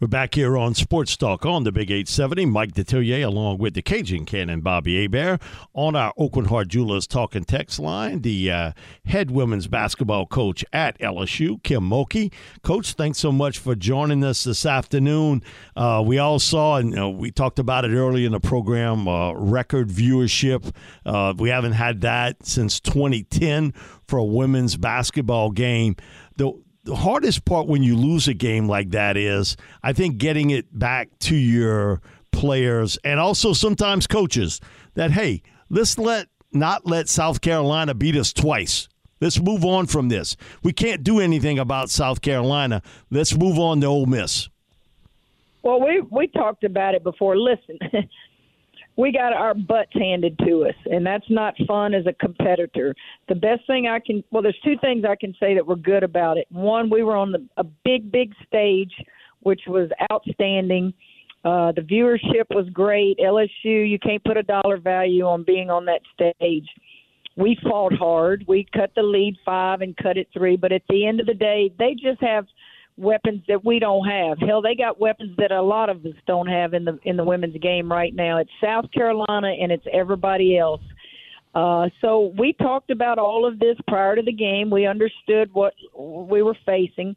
We're back here on Sports Talk on the Big 870. Mike Detillier along with the Cajun Cannon Bobby Hebert on our Aucoin Hart Jewelers talking text line. The uh, head women's basketball coach at LSU, Kim Mulkey. Coach, thanks so much for joining us this afternoon. Uh, we all saw, and you know, we talked about it early in the program, uh, record viewership. Uh, we haven't had that since 2010 for a women's basketball game. The, the hardest part when you lose a game like that is, I think, getting it back to your players and also sometimes coaches that, hey, let's let not let South Carolina beat us twice. Let's move on from this. We can't do anything about South Carolina. Let's move on to Ole Miss. Well, we we talked about it before. Listen, we got our butts handed to us, and that's not fun as a competitor. The best thing I can well, there's two things I can say that were good about it. One, we were on the, a big, big stage, which was outstanding. Uh, the viewership was great. LSU, you can't put a dollar value on being on that stage. We fought hard. We cut the lead five and cut it three, but at the end of the day, they just have weapons that we don't have. Hell, they got weapons that a lot of us don't have in the in the women's game right now. It's South Carolina and it's everybody else. Uh, so we talked about all of this prior to the game. We understood what we were facing.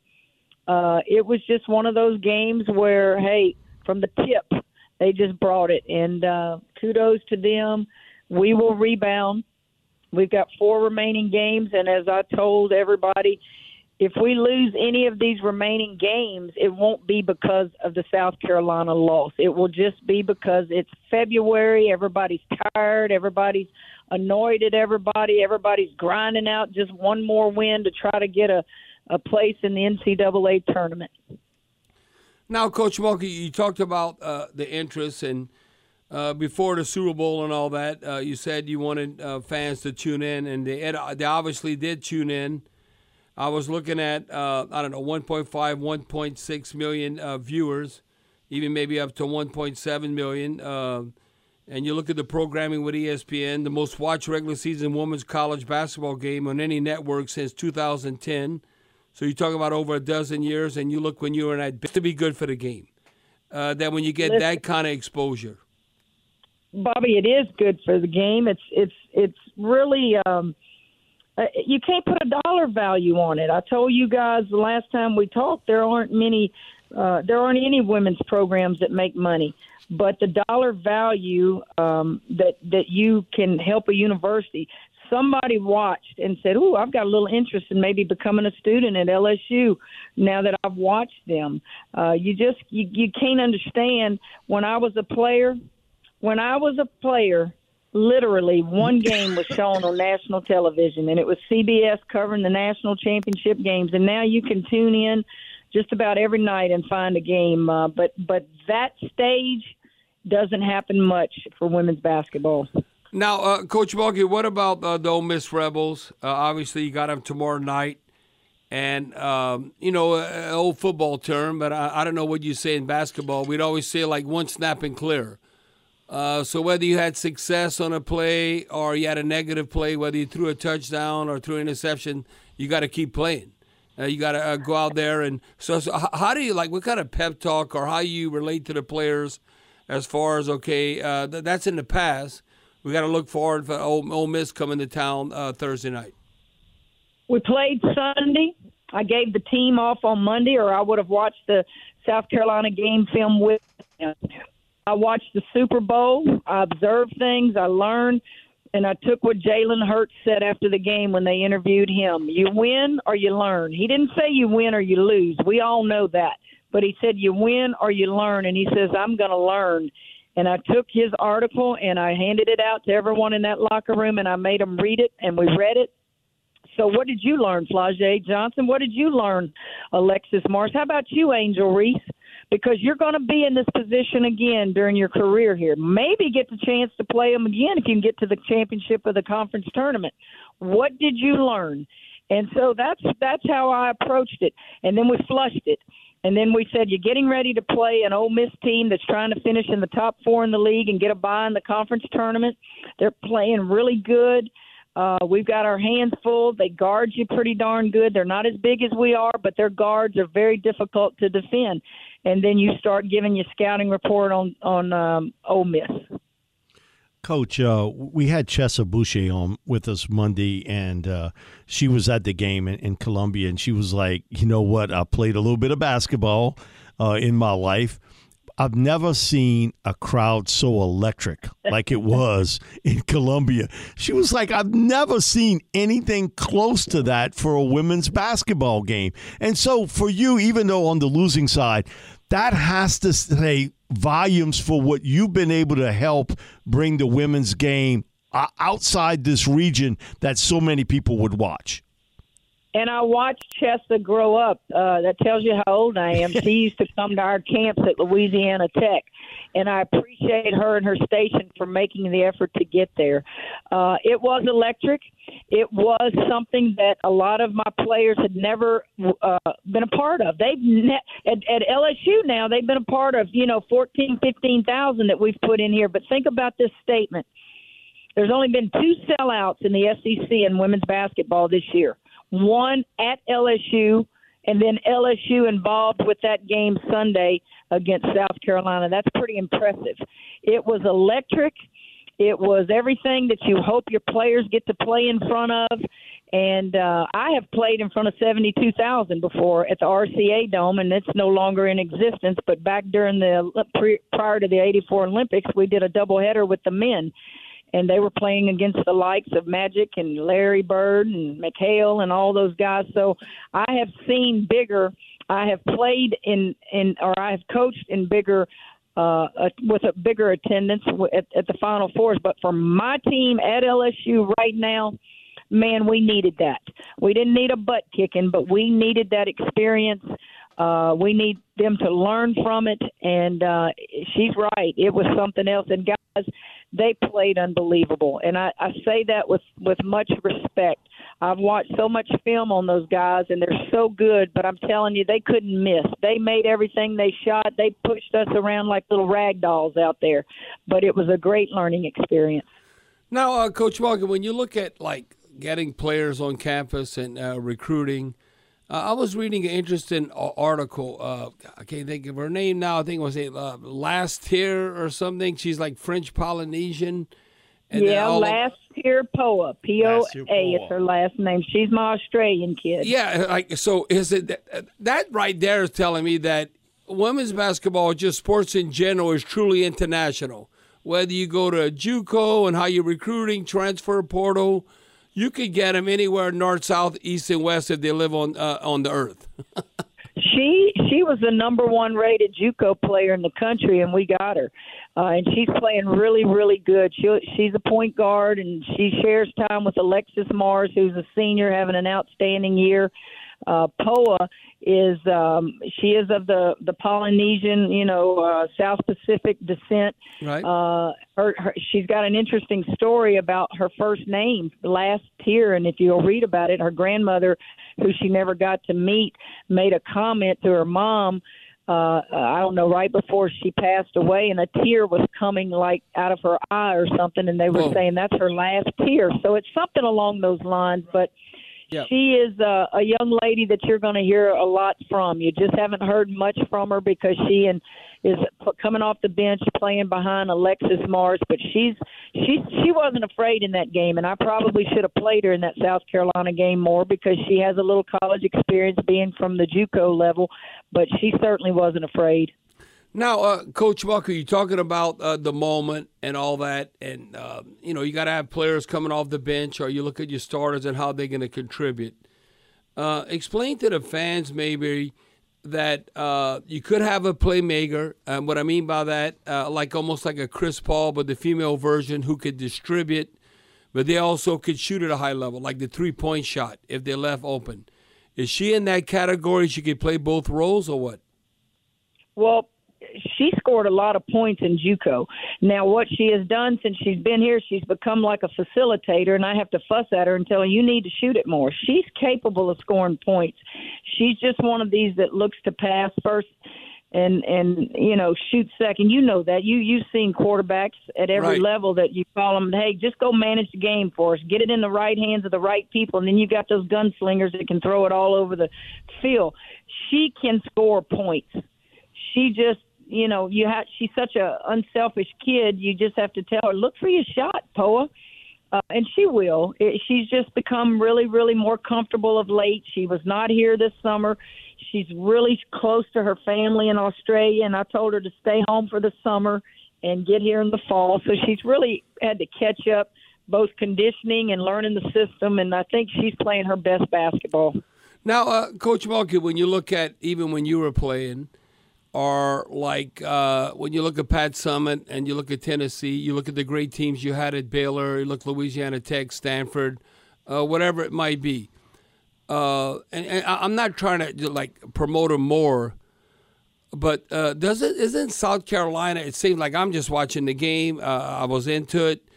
Uh, it was just one of those games where, hey, from the tip, they just brought it, and uh, kudos to them. We will rebound. We've got four remaining games, and as I told everybody, if we lose any of these remaining games, it won't be because of the South Carolina loss. It will just be because it's February, everybody's tired, everybody's annoyed at everybody, everybody's grinding out just one more win to try to get a, a place in the NCAA tournament. Now, Coach Mulkey, you talked about uh, the interest and uh, before the Super Bowl and all that. Uh, you said you wanted uh, fans to tune in, and they, they obviously did tune in. I was looking at uh, I don't know 1.5, 1.6 million uh, viewers, even maybe up to 1.7 million. Uh, and you look at the programming with ESPN, the most watched regular season women's college basketball game on any network since 2010. So you talk about over a dozen years, and you look when you were in that to be good for the game. Uh, that when you get Listen, that kind of exposure, Bobby, it is good for the game. It's it's it's really. Um, uh, you can't put a dollar value on it. I told you guys the last time we talked there aren't many uh, there aren't any women's programs that make money, but the dollar value um, that that you can help a university. Somebody watched and said, "Oh, I've got a little interest in maybe becoming a student at LSU." Now that I've watched them, uh, you just you, you can't understand. When I was a player, when I was a player, literally one game was shown on national television, and it was CBS covering the national championship games. And now you can tune in just about every night and find a game. Uh, but but that stage doesn't happen much for women's basketball. Now, uh, Coach Mulkey, what about uh, the Ole Miss Rebels? Uh, obviously, you got them tomorrow night. And, um, you know, an old football term, but I, I don't know what you say in basketball. We'd always say, like, one snap and clear. Uh, so whether you had success on a play or you had a negative play, whether you threw a touchdown or threw an interception, you got to keep playing. Uh, you got to uh, go out there and so, so. How do you like? What kind of pep talk or how you relate to the players as far as okay? Uh, th- that's in the past. We got to look forward for Ole, Ole Miss coming to town uh, Thursday night. We played Sunday. I gave the team off on Monday, or I would have watched the South Carolina game film with them. I watched the Super Bowl. I observed things. I learned. And I took what Jalen Hurts said after the game when they interviewed him. You win or you learn. He didn't say you win or you lose. We all know that. But he said you win or you learn. And he says, I'm going to learn. And I took his article and I handed it out to everyone in that locker room and I made them read it and we read it. So what did you learn, Flau'jae Johnson? What did you learn, Alexis Morris? How about you, Angel Reese? Because you're going to be in this position again during your career here. Maybe get the chance to play them again if you can get to the championship of the conference tournament. What did you learn? And so that's that's how I approached it. And then we flushed it. And then we said, you're getting ready to play an Ole Miss team that's trying to finish in the top four in the league and get a bye in the conference tournament. They're playing really good. Uh, we've got our hands full. They guard you pretty darn good. They're not as big as we are, but their guards are very difficult to defend and then you start giving your scouting report on on um, Ole Miss. Coach, uh, we had Chessa Boucher on with us Monday, and uh, she was at the game in, in, Columbia, and she was like, "You know what? I played a little bit of basketball uh, in my life." I've never seen a crowd so electric like it was in Columbia. She was like, I've never seen anything close to that for a women's basketball game. And so for you, even though on the losing side, that has to say volumes for what you've been able to help bring the women's game uh, outside this region that so many people would watch and I watched Chessa grow up. Uh, that tells you how old I am. she used to come to our camps at Louisiana Tech, and I appreciate her and her station for making the effort to get there. Uh, it was electric. It was something that a lot of my players had never uh, been a part of. They've ne- at, at LSU now they've been a part of you know fourteen, fifteen thousand that we've put in here. But think about this statement. There's only been two sellouts in the SEC in women's basketball this year one at LSU, and then LSU involved with that game Sunday against South Carolina. That's pretty impressive. It was electric. It was everything that you hope your players get to play in front of. And uh, I have played in front of 72,000 before at the RCA Dome, and it's no longer in existence. But back during the prior to the 84 Olympics, we did a doubleheader with the men and they were playing against the likes of Magic and Larry Bird and McHale and all those guys. So I have seen bigger. I have played in in or I have coached in bigger uh, with a bigger attendance at, at the Final Fours. But for my team at LSU right now, man, we needed that. We didn't need a butt kicking, but we needed that experience. Uh, we need them to learn from it, and uh, she's right. It was something else. And guys, they played unbelievable, and I, I say that with with much respect. I've watched so much film on those guys, and they're so good. But I'm telling you, they couldn't miss. They made everything they shot. They pushed us around like little rag dolls out there. But it was a great learning experience. Now, uh, Coach Morgan, when you look at like getting players on campus and uh, recruiting. Uh, I was reading an interesting article. Uh, I can't think of her name now. I think it was a uh, Last-Tear or something. She's like French Polynesian. yeah, last tier Poa. P O A is her last name. She's my Australian kid. Yeah, like so. Is it that, that right there is telling me that women's basketball, just sports in general, is truly international. Whether you go to JUCO and how you're recruiting, transfer portal you could get them anywhere north, south, east, and west if they live on uh, on the earth. she she was the number one rated JUCO player in the country, and we got her. Uh, and she's playing really, really good. She she's a point guard, and she shares time with Alexis Morris, who's a senior, having an outstanding year. Uh, Poa is um, she is of the the Polynesian, you know, uh, South Pacific descent. Right. Uh, her, her, she's got an interesting story about her first name last year, and if you'll read about it, her grandmother, who she never got to meet, made a comment to her mom. Uh, I don't know, right before she passed away, and a tear was coming like out of her eye or something, and they were Whoa. saying that's her last tear. So it's something along those lines, but Yep. She is a, a young lady that you're going to hear a lot from. You just haven't heard much from her because she and is coming off the bench playing behind Alexis Morris, but she's she she wasn't afraid in that game, and I probably should have played her in that South Carolina game more because she has a little college experience being from the JUCO level, but she certainly wasn't afraid. Now, uh, Coach Walker, you're talking about uh, the moment and all that, and uh, you know you got to have players coming off the bench, or you look at your starters and how they're going to contribute. Uh, explain to the fans maybe that uh, you could have a playmaker. And what I mean by that, uh, like almost like a Chris Paul, but the female version who could distribute, but they also could shoot at a high level, like the three point shot if they're left open. Is she in that category? She could play both roles, or what? Well, she scored a lot of points in JUCO. Now, what she has done since she's been here, she's become like a facilitator, and I have to fuss at her and tell her you need to shoot it more. She's capable of scoring points. She's just one of these that looks to pass first and and you know shoot second. You know that you you've seen quarterbacks at every Right. level that you call them. Hey, just go manage the game for us. Get it in the right hands of the right people, and then you got those gunslingers that can throw it all over the field. She can score points. She just you know you have she's such a unselfish kid. You just have to tell her look for your shot, Poa. Uh, and she will. It, she's just become really, really more comfortable of late. She was not here this summer. She's really close to her family in Australia, and I told her to stay home for the summer and get here in the fall. So she's really had to catch up, both conditioning and learning the system. And I think she's playing her best basketball. Now, uh, Coach Mulkey, when you look at even when you were playing, or like uh, when you look at Pat Summitt and you look at Tennessee, you look at the great teams you had at Baylor, you look Louisiana Tech, Stanford, uh, whatever it might be. Uh, and, and I'm not trying to like promote them more, but uh, does it isn't South Carolina? It seems like I'm just watching the game. Uh, I was into it,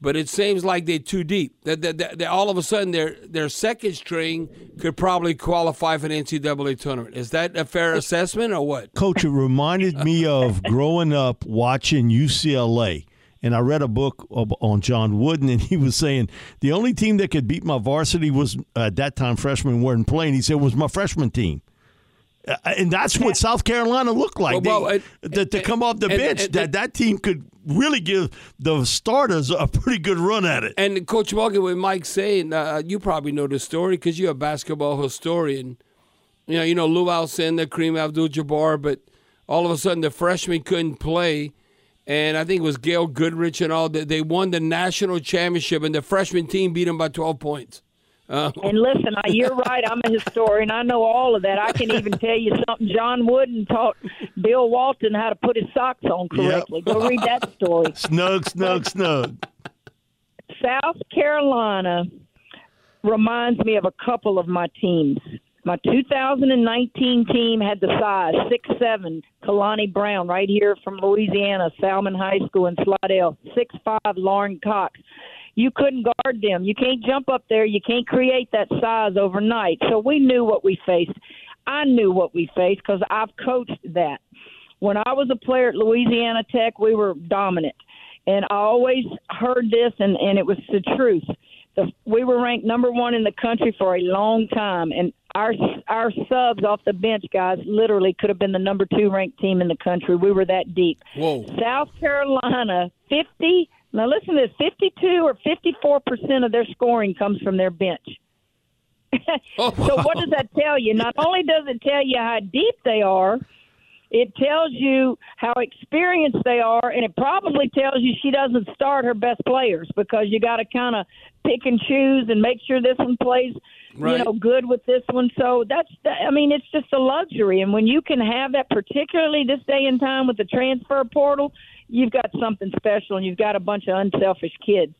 but it seems like they're too deep. That, that, that, that all of a sudden their their second string could probably qualify for the NCAA tournament. Is that a fair assessment or what? Coach, it reminded me of growing up watching UCLA. And I read a book on John Wooden, and he was saying the only team that could beat my varsity was at that time freshmen weren't playing. He said was my freshman team, Uh, and that's what South Carolina looked like. Well, well, They- and- to, to come off the and- bench, and- that that team could really give the starters a pretty good run at it. And Coach Morgan, with Mike saying, uh, you probably know the story because you're a basketball historian. You know, you know Lou Alcindor, Kareem Abdul-Jabbar, but all of a sudden the freshmen couldn't play, and I think it was Gail Goodrich and all. that They won the national championship, and the freshman team beat them by 12 points. Uh, And listen, I, you're right. I'm a historian. I know all of that. I can even tell you something. John Wooden taught Bill Walton how to put his socks on correctly. Go read that story. Snug, snug, snug. South Carolina reminds me of a couple of my teams. My 2019 team had the size six seven. Kalani Brown, right here from Louisiana, Salmen High School in Slidell. Six five, Lauren Cox. You couldn't guard them. You can't jump up there. You can't create that size overnight. So we knew what we faced. I knew what we faced because I've coached that. When I was a player at Louisiana Tech, we were dominant and I always heard this, and and it was the truth. The, we were ranked number one in the country for a long time, and our our subs off the bench guys literally could have been the number two ranked team in the country. We were that deep. whoa. South Carolina, fifty. Now listen to this: fifty-two or fifty-four percent of their scoring comes from their bench. Oh, So what does that tell you? Not only does it tell you how deep they are, it tells you how experienced they are, and it probably tells you she doesn't start her best players because you got to kind of pick and choose and make sure this one plays, Right. you know, good with this one. So that's, I mean, it's just a luxury, and when you can have that, particularly this day and time with the transfer portal, you've got something special, and you've got a bunch of unselfish kids.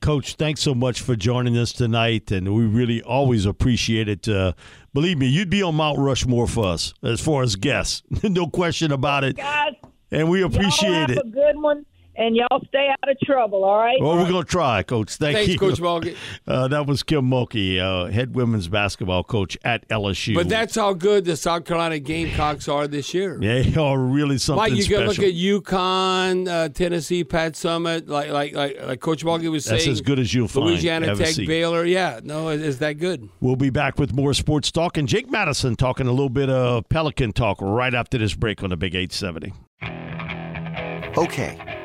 Coach, thanks so much for joining us tonight, and we really always appreciate it. Uh, believe me, you'd be on Mount Rushmore for us as far as guests, no question about it. Guys, And we appreciate have it. a good one, and y'all stay out of trouble. All right. Well, we're going to try, Coach. Thank Thanks, you. Coach Morgan. Uh, that was Kim Mulkey, uh, head women's basketball coach at LSU. But that's how good the South Carolina Gamecocks are this year. they are really something Mike, you special. can look at UConn, uh, Tennessee, Pat Summitt, like like like, like Coach Morgan was That's saying. as good as you'll find, Louisiana Tech, see. Baylor. Yeah, no, it- it's that good. We'll be back with more sports talk and Jake Madison talking a little bit of Pelican talk right after this break on the Big 870. Okay,